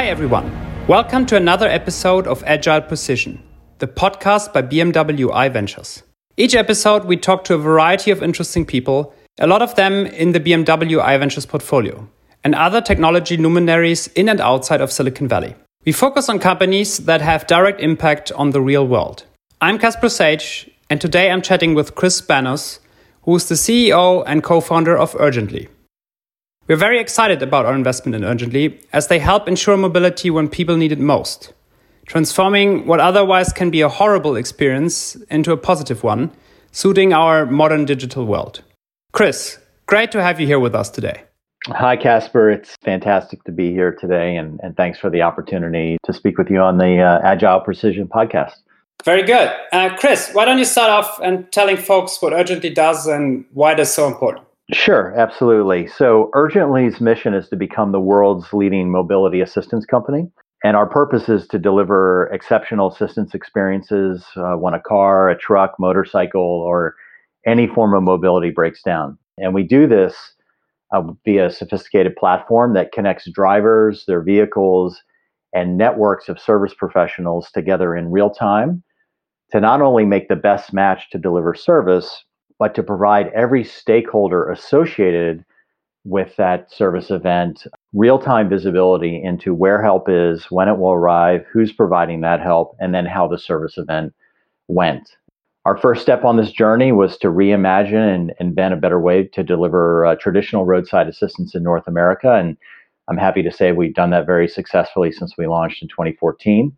Hi, everyone. Welcome to another episode of Agile Precision, the podcast by BMW i Ventures. Each episode, we talk to a variety of interesting people, a lot of them in the BMW i Ventures portfolio, and other technology luminaries in and outside of Silicon Valley. We focus on companies that have direct impact on the real world. I'm Kasper Sage, and today I'm chatting with Chris Spanos, who is the CEO and co founder of Urgently. We're very excited about our investment in Urgently as they help ensure mobility when people need it most, transforming what otherwise can be a horrible experience into a positive one, suiting our modern digital world. Chris, great to have you here with us today. Hi, Kasper. It's fantastic to be here today, and, and thanks for the opportunity to speak with you on the uh, Agile Precision podcast. Very good. Uh, Chris, why don't you start off and telling folks what Urgently does and why it is so important? Sure, absolutely. So, Urgently's mission is to become the world's leading mobility assistance company. And our purpose is to deliver exceptional assistance experiences uh, when a car, a truck, motorcycle, or any form of mobility breaks down. And we do this uh, via a sophisticated platform that connects drivers, their vehicles, and networks of service professionals together in real time to not only make the best match to deliver service, but to provide every stakeholder associated with that service event real time visibility into where help is, when it will arrive, who's providing that help, and then how the service event went. Our first step on this journey was to reimagine and invent a better way to deliver uh, traditional roadside assistance in North America. And I'm happy to say we've done that very successfully since we launched in 2014.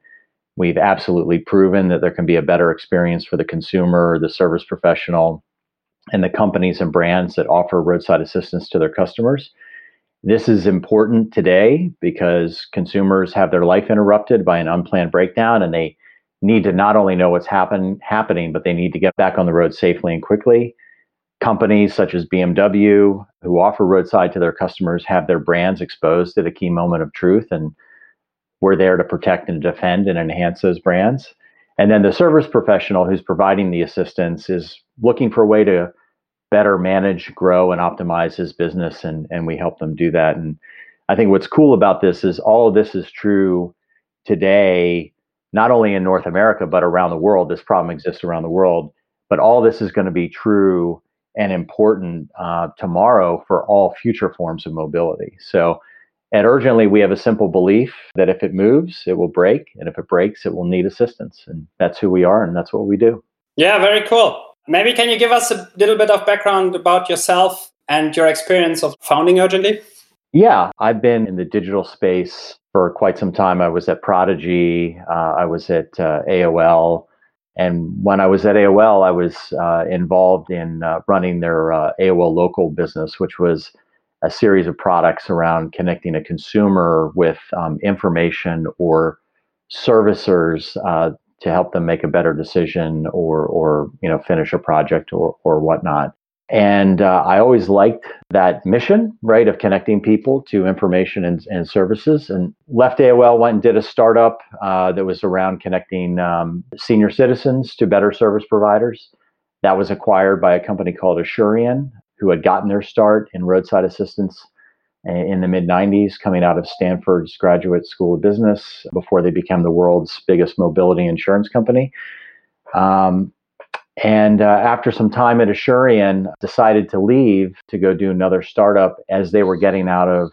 We've absolutely proven that there can be a better experience for the consumer, the service professional, and the companies and brands that offer roadside assistance to their customers. This is important today because consumers have their life interrupted by an unplanned breakdown and they need to not only know what's happen, happening, but they need to get back on the road safely and quickly. Companies such as BMW, who offer roadside to their customers, have their brands exposed at a key moment of truth, and we're there to protect and defend and enhance those brands. And then the service professional who's providing the assistance is looking for a way to better manage, grow, and optimize his business, and, and we help them do that. And I think what's cool about this is all of this is true today, not only in North America, but around the world. This problem exists around the world, but all this is going to be true and important uh, tomorrow for all future forms of mobility. So at Urgently, we have a simple belief that if it moves, it will break. And if it breaks, it will need assistance. And that's who we are, and that's what we do. Yeah, very cool. Maybe can you give us a little bit of background about yourself and your experience of founding Urgently? Yeah, I've been in the digital space for quite some time. I was at Prodigy, uh, I was at uh, AOL. And when I was at AOL, I was uh, involved in uh, running their uh, AOL local business, which was a series of products around connecting a consumer with um, information or servicers uh, to help them make a better decision or or you know finish a project or or whatnot. And uh, I always liked that mission, right, of connecting people to information and, and services. And left AOL, went and did a startup uh, that was around connecting um, senior citizens to better service providers. That was acquired by a company called Asurion, who had gotten their start in roadside assistance in the mid 90s, coming out of Stanford's Graduate School of Business before they became the world's biggest mobility insurance company. Um, and uh, after some time at Asurion, decided to leave to go do another startup as they were getting out of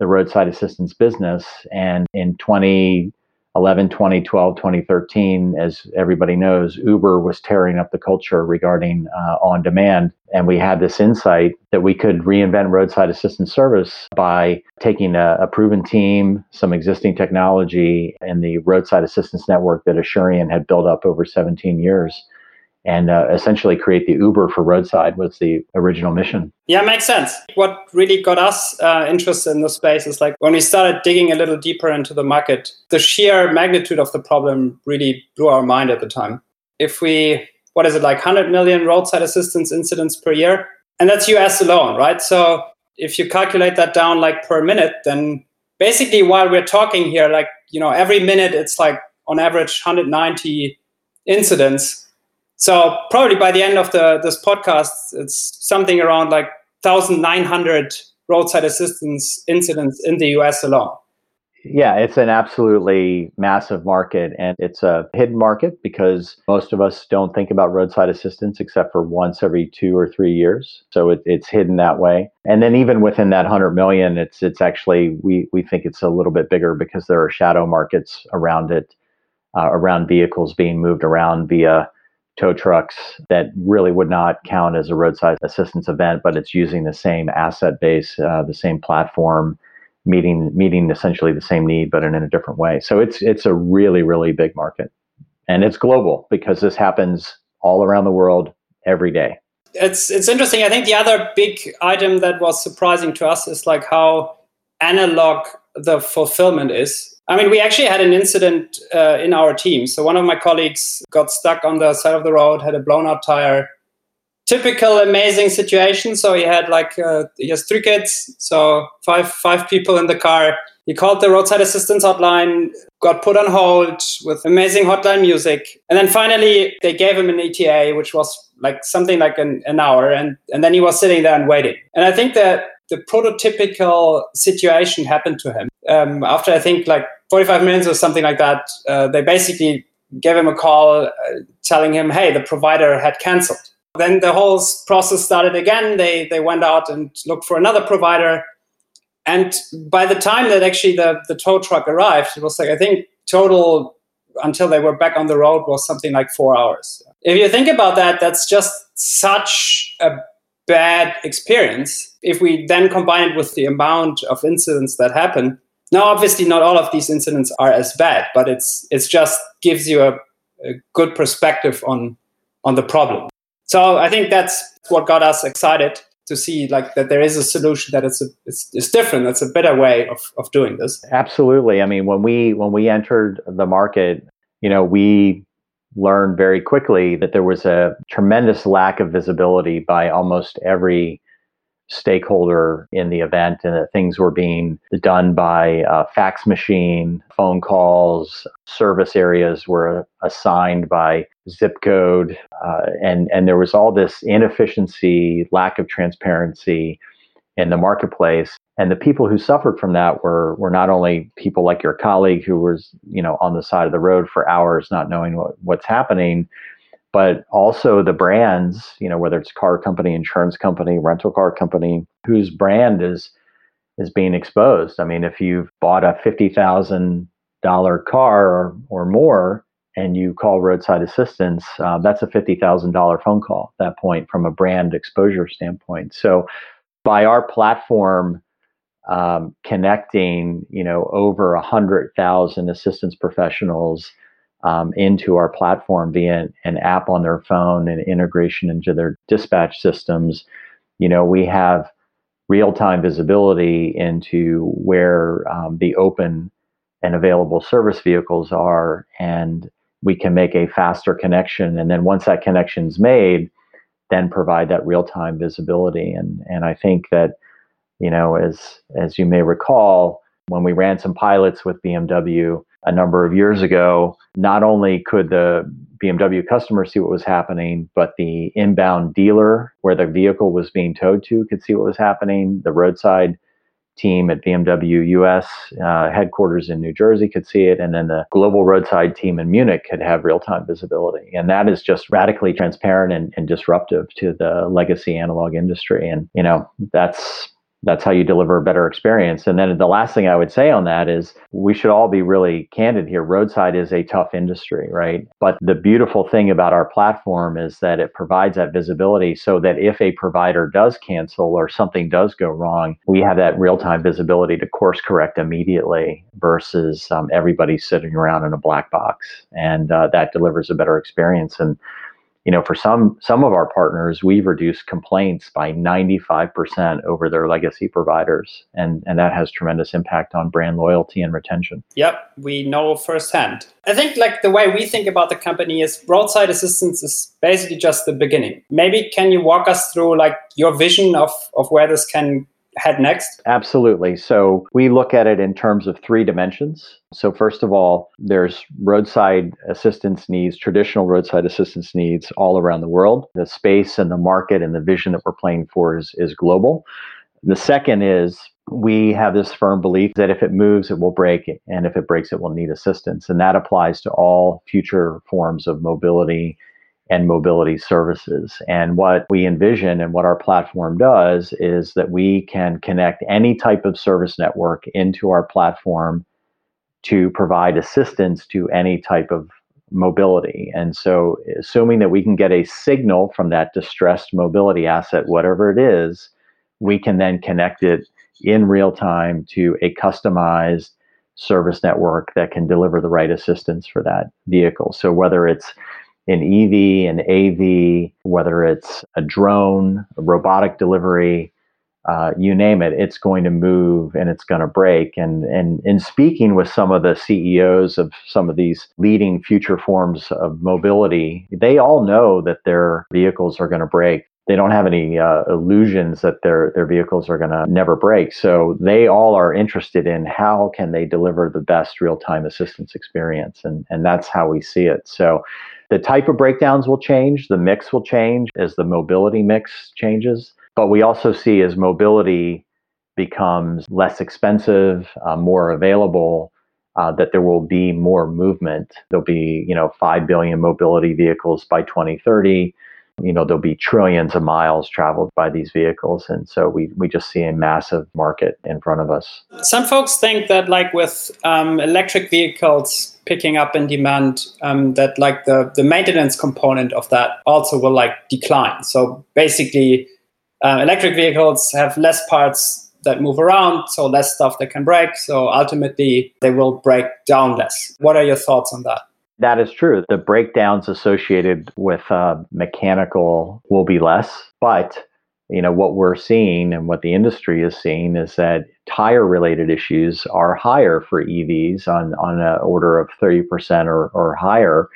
the roadside assistance business. And in 20 11, 2012, 2013, as everybody knows, Uber was tearing up the culture regarding uh, on demand. And we had this insight that we could reinvent roadside assistance service by taking a, a proven team, some existing technology, and the roadside assistance network that Asurion had built up over 17 years and uh, essentially create the Uber for roadside was the original mission. Yeah, makes sense. What really got us uh, interested in the space is like when we started digging a little deeper into the market, the sheer magnitude of the problem really blew our mind at the time. If we, what is it, like 100 million roadside assistance incidents per year? And that's US alone, right? So if you calculate that down like per minute, then basically while we're talking here, like, you know, every minute it's like on average 190 incidents so probably by the end of the this podcast, it's something around like 1,900 roadside assistance incidents in the US alone. Yeah, it's an absolutely massive market and it's a hidden market because most of us don't think about roadside assistance except for once every two or three years. So it, it's hidden that way. And then even within that 100 million, it's it's actually we we think it's a little bit bigger because there are shadow markets around it, uh, around vehicles being moved around via tow trucks that really would not count as a roadside assistance event, but it's using the same asset base, uh, the same platform meeting meeting essentially the same need but in, in a different way. So it's it's a really really big market, and it's global because this happens all around the world every day. It's it's interesting. I think the other big item that was surprising to us is like how analog the fulfillment is. I mean, we actually had an incident uh, in our team. So one of my colleagues got stuck on the side of the road, had a blown out tire, typical amazing situation. So he had like uh, he has three kids, so five five people in the car. He called the roadside assistance hotline, got put on hold with amazing hotline music, and then finally they gave him an ETA, which was like something like an, an hour, and and then he was sitting there and waiting. And I think that the prototypical situation happened to him um, after I think like 45 minutes or something like that. Uh, they basically gave him a call uh, telling him, "Hey, the provider had cancelled." Then the whole process started again. They they went out and looked for another provider. And by the time that actually the, the tow truck arrived, it was like I think total until they were back on the road was something like four hours. If you think about that, that's just such a bad experience. If we then combine it with the amount of incidents that happen, now obviously not all of these incidents are as bad, but it's it's just gives you a, a good perspective on on the problem. So I think that's what got us excited to see like that there is a solution that it's a, it's, it's different. It's a better way of, of doing this. Absolutely. I mean, when we when we entered the market, you know, we learned very quickly that there was a tremendous lack of visibility by almost every stakeholder in the event and that things were being done by fax machine, phone calls, service areas were assigned by zip code, uh, and and there was all this inefficiency, lack of transparency in the marketplace. And the people who suffered from that were were not only people like your colleague who was you know on the side of the road for hours not knowing what, what's happening, but also the brands, you know, whether it's car company, insurance company, rental car company, whose brand is is being exposed. I mean, if you've bought a fifty thousand dollar car or, or more and you call roadside assistance, uh, that's a fifty thousand dollar phone call at that point from a brand exposure standpoint. So, by our platform um, connecting, you know, over a hundred thousand assistance professionals um, into our platform via an app on their phone and integration into their dispatch systems, you know, we have real-time visibility into where um, the open and available service vehicles are, and we can make a faster connection. And then once that connection is made, then provide that real-time visibility. And and I think that, you know, as as you may recall, when we ran some pilots with BMW a number of years ago, not only could the BMW customer see what was happening, but the inbound dealer where the vehicle was being towed to could see what was happening. The roadside team at BMW US uh, headquarters in New Jersey could see it, and then the global roadside team in Munich could have real time visibility. And that is just radically transparent and, and disruptive to the legacy analog industry. And, you know, that's that's how you deliver a better experience. And then the last thing I would say on that is we should all be really candid here. Roadside is a tough industry, right? But the beautiful thing about our platform is that it provides that visibility so that if a provider does cancel or something does go wrong, we have that real time visibility to course correct immediately versus um, everybody sitting around in a black box. And uh, that delivers a better experience. And you know, for some some of our partners, we've reduced complaints by 95% over their legacy providers, and and that has tremendous impact on brand loyalty and retention. Yep, we know firsthand. I think like the way we think about the company is roadside assistance is basically just the beginning. Maybe can you walk us through like your vision of of where this can head next? Absolutely. So we look at it in terms of three dimensions. So, first of all, there's roadside assistance needs, traditional roadside assistance needs all around the world. The space and the market and the vision that we're playing for is, is global. The second is we have this firm belief that if it moves, it will break, and if it breaks, it will need assistance. And that applies to all future forms of mobility and mobility services. And what we envision and what our platform does is that we can connect any type of service network into our platform to provide assistance to any type of mobility. And so, assuming that we can get a signal from that distressed mobility asset, whatever it is, we can then connect it in real time to a customized service network that can deliver the right assistance for that vehicle. So, whether it's an EV, an AV, whether it's a drone, a robotic delivery, uh, you name it, it's going to move and it's going to break. And, and in speaking with some of the CEOs of some of these leading future forms of mobility, they all know that their vehicles are going to break. They don't have any uh, illusions that their their vehicles are going to never break. So they all are interested in how can they deliver the best real time assistance experience, and and that's how we see it. So the type of breakdowns will change, the mix will change as the mobility mix changes. But we also see as mobility becomes less expensive, uh, more available, uh, that there will be more movement. There'll be, you know, 5 billion mobility vehicles by 2030 you know there'll be trillions of miles traveled by these vehicles. And so we, we just see a massive market in front of us. Some folks think that like with um, electric vehicles picking up in demand um, that like the, the maintenance component of that also will like decline. So basically uh, electric vehicles have less parts that move around so less stuff that can break so ultimately they will break down less. What are your thoughts on that that is true. The breakdowns associated with uh, mechanical will be less, but you know what we're seeing and what the industry is seeing is that tire related issues are higher for EVs on on an order of 30% or, or higher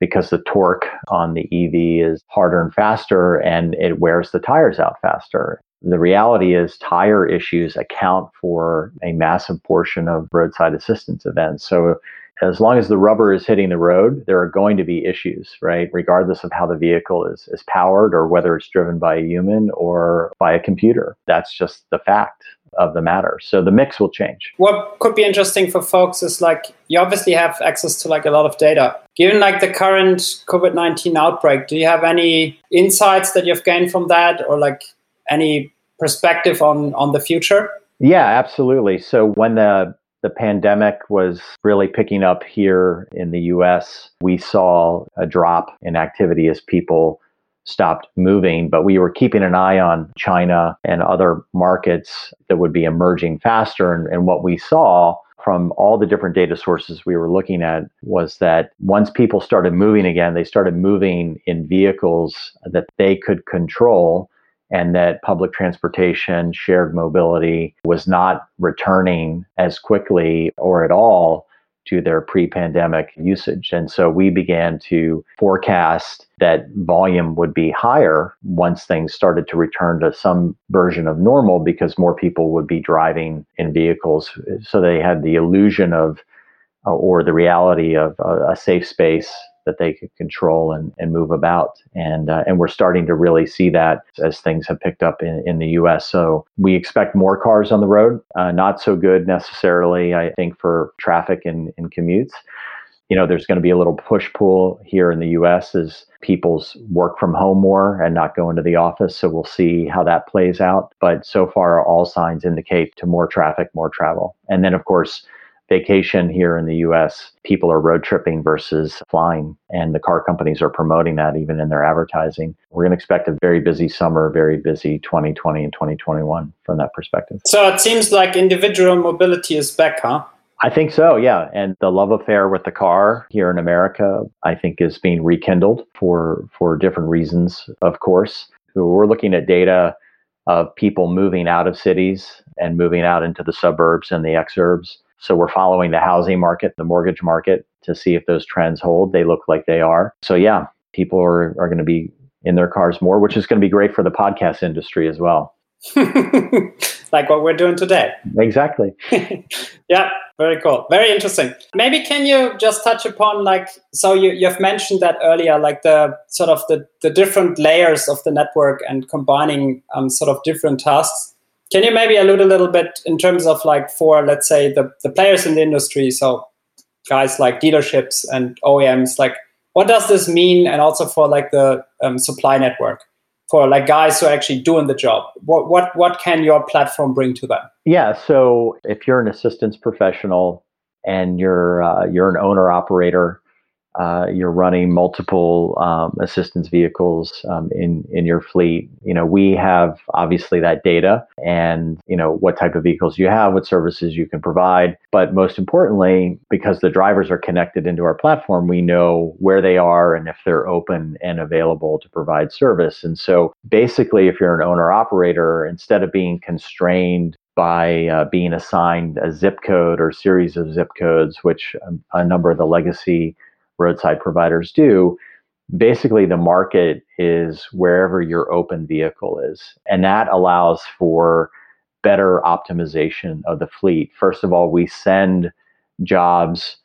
because the torque on the EV is harder and faster and it wears the tires out faster. The reality is tire issues account for a massive portion of roadside assistance events. So as long as the rubber is hitting the road, there are going to be issues, right? Regardless of how the vehicle is, is powered or whether it's driven by a human or by a computer. That's just the fact of the matter. So the mix will change. What could be interesting for folks is like you obviously have access to like a lot of data. Given like the current COVID-19 outbreak, do you have any insights that you've gained from that or like any perspective on on the future? Yeah, absolutely. So when the the pandemic was really picking up here in the US. We saw a drop in activity as people stopped moving, but we were keeping an eye on China and other markets that would be emerging faster. And, and, what we saw from all the different data sources we were looking at was that once people started moving again, they started moving in vehicles that they could control and that public transportation, shared mobility was not returning as quickly or at all to their pre pandemic usage. And so we began to forecast that volume would be higher once things started to return to some version of normal because more people would be driving in vehicles. So they had the illusion of uh, or the reality of a, a safe space that they could control and, and move about. And, uh, and we're starting to really see that as things have picked up in, in the US. So we expect more cars on the road, uh, not so good necessarily, I think, for traffic and, and commutes. You know, there's going to be a little push pull here in the US as people's work from home more and not go into the office. So we'll see how that plays out. But so far, all signs indicate to more traffic, more travel. And then, of course, vacation here in the US, people are road tripping versus flying. And the car companies are promoting that even in their advertising. We're going to expect a very busy summer, very busy 2020 and 2021 from that perspective. So it seems like individual mobility is back, huh? I think so, yeah. And the love affair with the car here in America, I think, is being rekindled for for different reasons, of course. We're looking at data of people moving out of cities and moving out into the suburbs and the exurbs so we're following the housing market, the mortgage market to see if those trends hold. They look like they are. So yeah, people are, are going to be in their cars more, which is going to be great for the podcast industry as well. like what we're doing today. Exactly. yeah, very cool. Very interesting. Maybe can you just touch upon like so you, you've mentioned that earlier, like the sort of the, the different layers of the network and combining um, sort of different tasks Can you maybe allude a little bit in terms of like for let's say the, the players in the industry, so guys like dealerships and OEMs, like what does this mean and also for like the um, supply network? for like guys who are actually doing the job what what what can your platform bring to them yeah so if you're an assistance professional and you're uh, you're an owner operator uh, you're running multiple um, assistance vehicles um, in in your fleet. You know, we have obviously that data and you know what type of vehicles you have, what services you can provide. But most importantly, because the drivers are connected into our platform, we know where they are and if they're open and available to provide service. And so, basically, if you're an owner operator, instead of being constrained by uh, being assigned a zip code or series of zip codes, which a, a number of the legacy roadside providers do, basically the market is wherever your open vehicle is. And that allows for better optimization of the fleet. First of all, we send jobs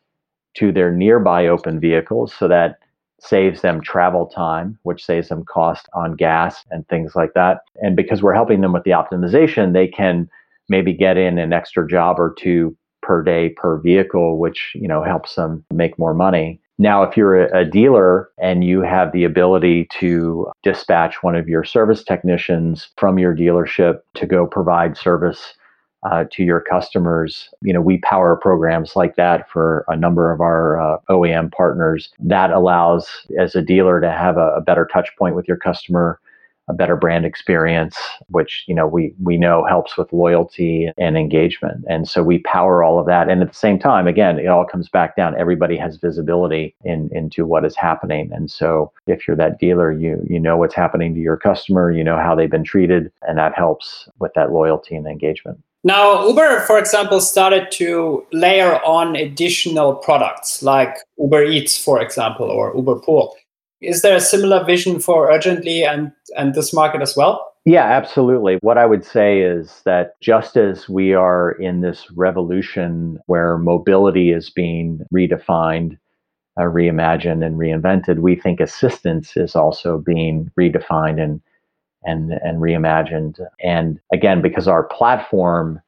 to their nearby open vehicles so that saves them travel time, which saves them cost on gas and things like that. And because we're helping them with the optimization, they can maybe get in an extra job or two per day per vehicle, which you know helps them make more money. Now, if you're a, dealer and you have the ability to dispatch one of your service technicians from your dealership to go provide service uh, to your customers, you know, we power programs like that for a number of our uh, OEM partners. That allows, as a dealer, to have a, a better touch point with your customer a better brand experience, which you know we we know helps with loyalty and engagement. And so we power all of that. And at the same time, again, it all comes back down. Everybody has visibility in into what is happening. And so if you're that dealer, you you know what's happening to your customer, you know how they've been treated, and that helps with that loyalty and engagement. Now, Uber, for example, started to layer on additional products like Uber Eats, for example, or Uber Pool. Is there a similar vision for Urgently and, and this market as well? Yeah, absolutely. What I would say is that just as we are in this revolution where mobility is being redefined, uh, reimagined, and reinvented, we think assistance is also being redefined and and and reimagined. And again, because our platform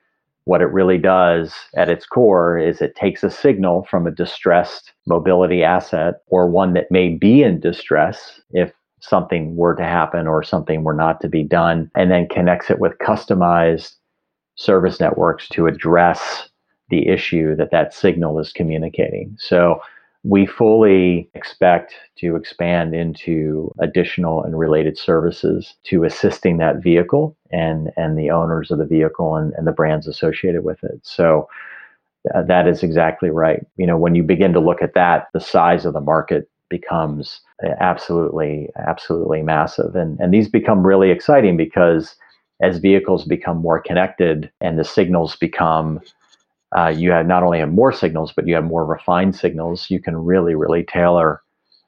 what it really does at its core is it takes a signal from a distressed mobility asset or one that may be in distress if something were to happen or something were not to be done, and then connects it with customized service networks to address the issue that that signal is communicating. So we fully expect to expand into additional and related services to assisting that vehicle and, and the owners of the vehicle and, and the brands associated with it. So uh, that is exactly right. You know, when you begin to look at that, the size of the market becomes absolutely, absolutely massive. And, and these become really exciting because as vehicles become more connected and the signals become uh, you have not only have more signals, but you have more refined signals. You can really, really tailor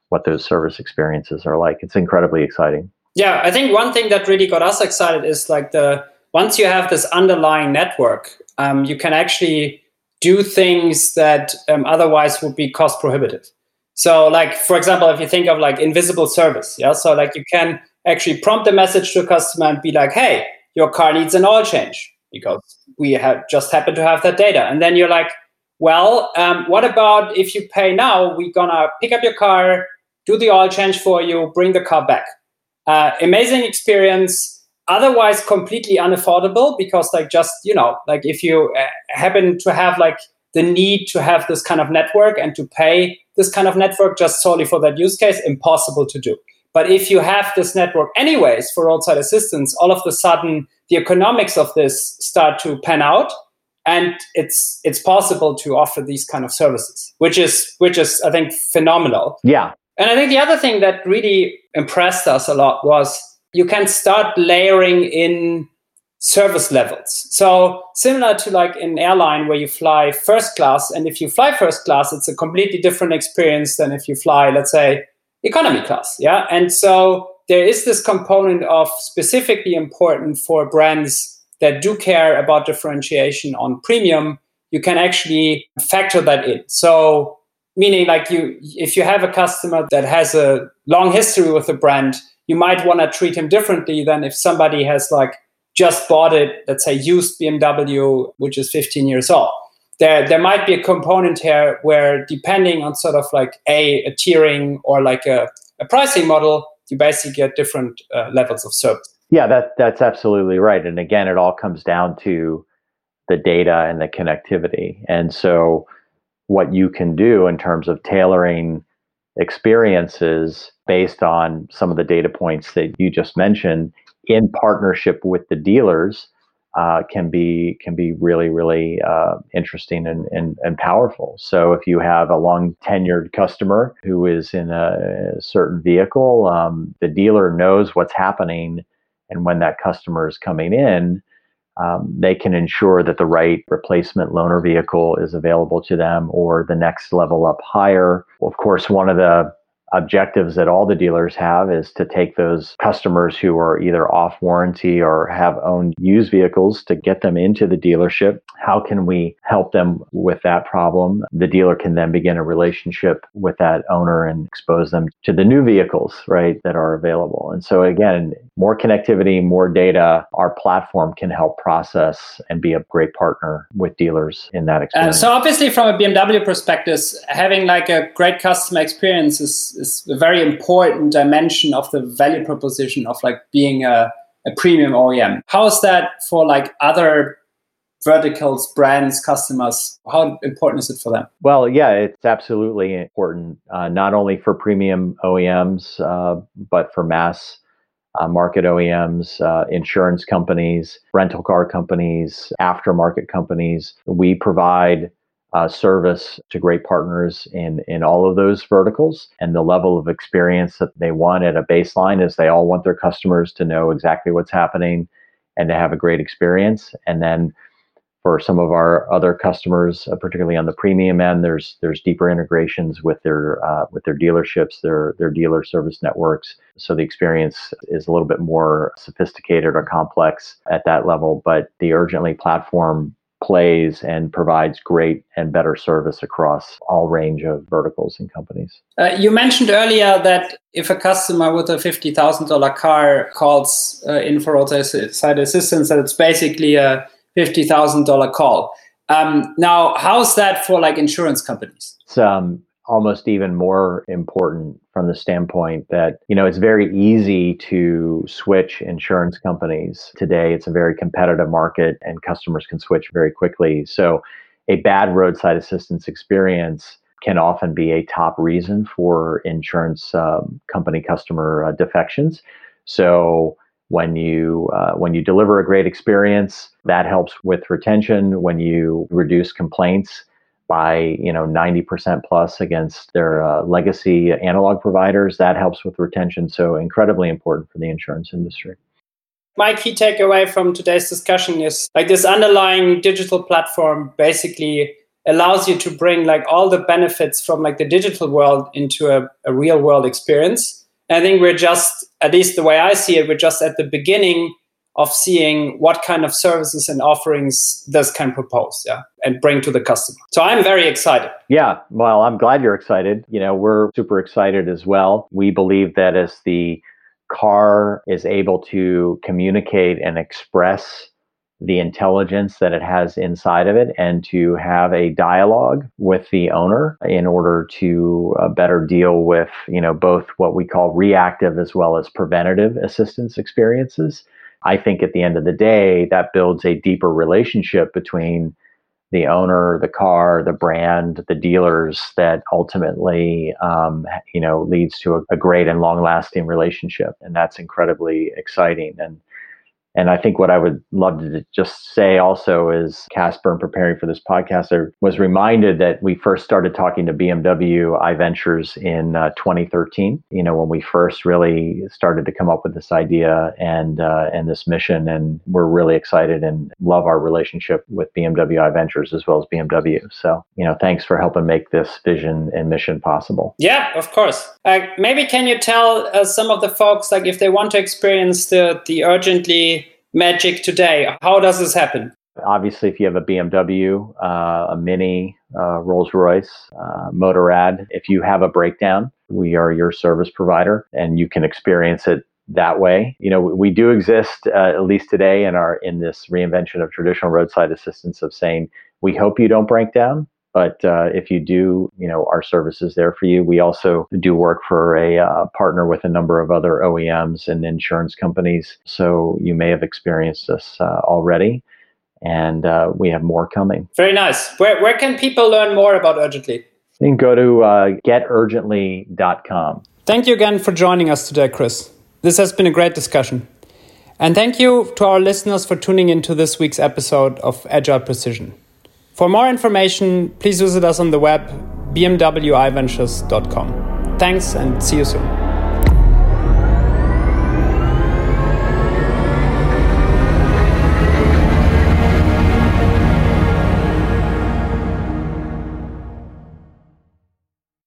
what those service experiences are like. It's incredibly exciting. Yeah, I think one thing that really got us excited is like the once you have this underlying network, um, you can actually do things that um, otherwise would be cost prohibitive. So, like for example, if you think of like invisible service, yeah, so like you can actually prompt a message to a customer and be like, "Hey, your car needs an oil change." Because we have just happen to have that data. And then you're like, well, um, what about if you pay now? We're gonna pick up your car, do the oil change for you, bring the car back. Uh, amazing experience. Otherwise, completely unaffordable because, like, just you know, like if you uh, happen to have like the need to have this kind of network and to pay this kind of network just solely for that use case, impossible to do. But if you have this network anyways for roadside assistance, all of a sudden the economics of this start to pan out and it's it's possible to offer these kind of services, which is which is I think phenomenal. Yeah. And I think the other thing that really impressed us a lot was you can start layering in service levels. So similar to like an airline where you fly first class, and if you fly first class, it's a completely different experience than if you fly, let's say, economy class. Yeah. And so there is this component of specifically important for brands that do care about differentiation on premium. You can actually factor that in. So meaning like you if you have a customer that has a long history with a brand you might want to treat him differently than if somebody has like just bought it, let's say used BMW, which is 15 years old. There, there might be a component here where depending on sort of like a, a tiering or like a, a pricing model, you basically get different uh, levels of service. Yeah, that that's absolutely right. And again, it all comes down to the data and the connectivity. And so what you can do in terms of tailoring experiences based on some of the data points that you just mentioned in partnership with the dealers uh, can be can be really really uh, interesting and, and, and powerful. So if you have a long tenured customer who is in a, certain vehicle, um, the dealer knows what's happening, and when that customer is coming in, um, they can ensure that the right replacement loaner vehicle is available to them or the next level up higher. Of course, one of the objectives that all the dealers have is to take those customers who are either off warranty or have owned used vehicles to get them into the dealership. How can we help them with that problem? The dealer can then begin a relationship with that owner and expose them to the new vehicles, right, that are available. And so again, more connectivity, more data, our platform can help process and be a great partner with dealers in that experience. Uh, so obviously from a BMW perspective, having like a great customer experience is is a very important dimension of the value proposition of like being a, a premium OEM. How is that for like other verticals, brands, customers? How important is it for them? Well, yeah, it's absolutely important, uh, not only for premium OEMs, uh, but for mass uh, market OEMs, uh, insurance companies, rental car companies, aftermarket companies. We provide uh, service to great partners in in all of those verticals and the level of experience that they want at a baseline is they all want their customers to know exactly what's happening and to have a great experience and then for some of our other customers uh, particularly on the premium end there's there's deeper integrations with their uh, with their dealerships their their dealer service networks so the experience is a little bit more sophisticated or complex at that level but the urgently platform plays and provides great and better service across all range of verticals and companies. Uh, you mentioned earlier that if a customer with a $50,000 car calls uh, in for roadside assistance, that it's basically a $50,000 call. Um, now, how's that for like insurance companies? It's um, almost even more important from the standpoint that you know it's very easy to switch insurance companies today it's a very competitive market and customers can switch very quickly so a bad roadside assistance experience can often be a top reason for insurance um, company customer uh, defections so when you uh, when you deliver a great experience that helps with retention. When you reduce complaints by you know 90% plus against their uh, legacy analog providers that helps with retention. So incredibly important for the insurance industry. My key takeaway from today's discussion is like this underlying digital platform basically allows you to bring like all the benefits from like the digital world into a, a real world experience i think we're just at least the way i see it we're just at the beginning of seeing what kind of services and offerings this can propose yeah and bring to the customer. So i'm very excited. Yeah well i'm glad you're excited. You know we're super excited as well. We believe that as the car is able to communicate and express the intelligence that it has inside of it and to have a dialogue with the owner in order to uh, better deal with you know both what we call reactive as well as preventative assistance experiences I think at the end of the day, that builds a deeper relationship between the owner, the car, the brand, the dealers that ultimately, um, you know, leads to a, a great and long-lasting relationship, and that's incredibly exciting. And and I think what I would love to just say also is Kasper, in preparing for this podcast, I was reminded that we first started talking to BMW iVentures in uh, 2013. You know, when we first really started to come up with this idea and uh, and this mission, and we're really excited and love our relationship with BMW iVentures as well as BMW. So, you know, thanks for helping make this vision and mission possible. Yeah, of course. Uh, maybe can you tell uh, some of the folks like if they want to experience the the urgently magic today? How does this happen? Obviously, if you have a BMW, uh, a Mini, uh, Rolls Royce, uh, Motorrad, if you have a breakdown, we are your service provider and you can experience it that way. You know, we do exist, uh, at least today, in our in this reinvention of traditional roadside assistance of saying, we hope you don't break down, but uh, if you do, you know, our service is there for you. We also do work for a uh, partner with a number of other OEMs and insurance companies. So you may have experienced this uh, already. And uh, we have more coming. Very nice. Where, where can people learn more about Urgently? You can go to uh, geturgently.com. Thank you again for joining us today, Chris. This has been a great discussion. And thank you to our listeners for tuning into this week's episode of Agile Precision. For more information, please visit us on the web bmwiventures.com. Thanks and see you soon.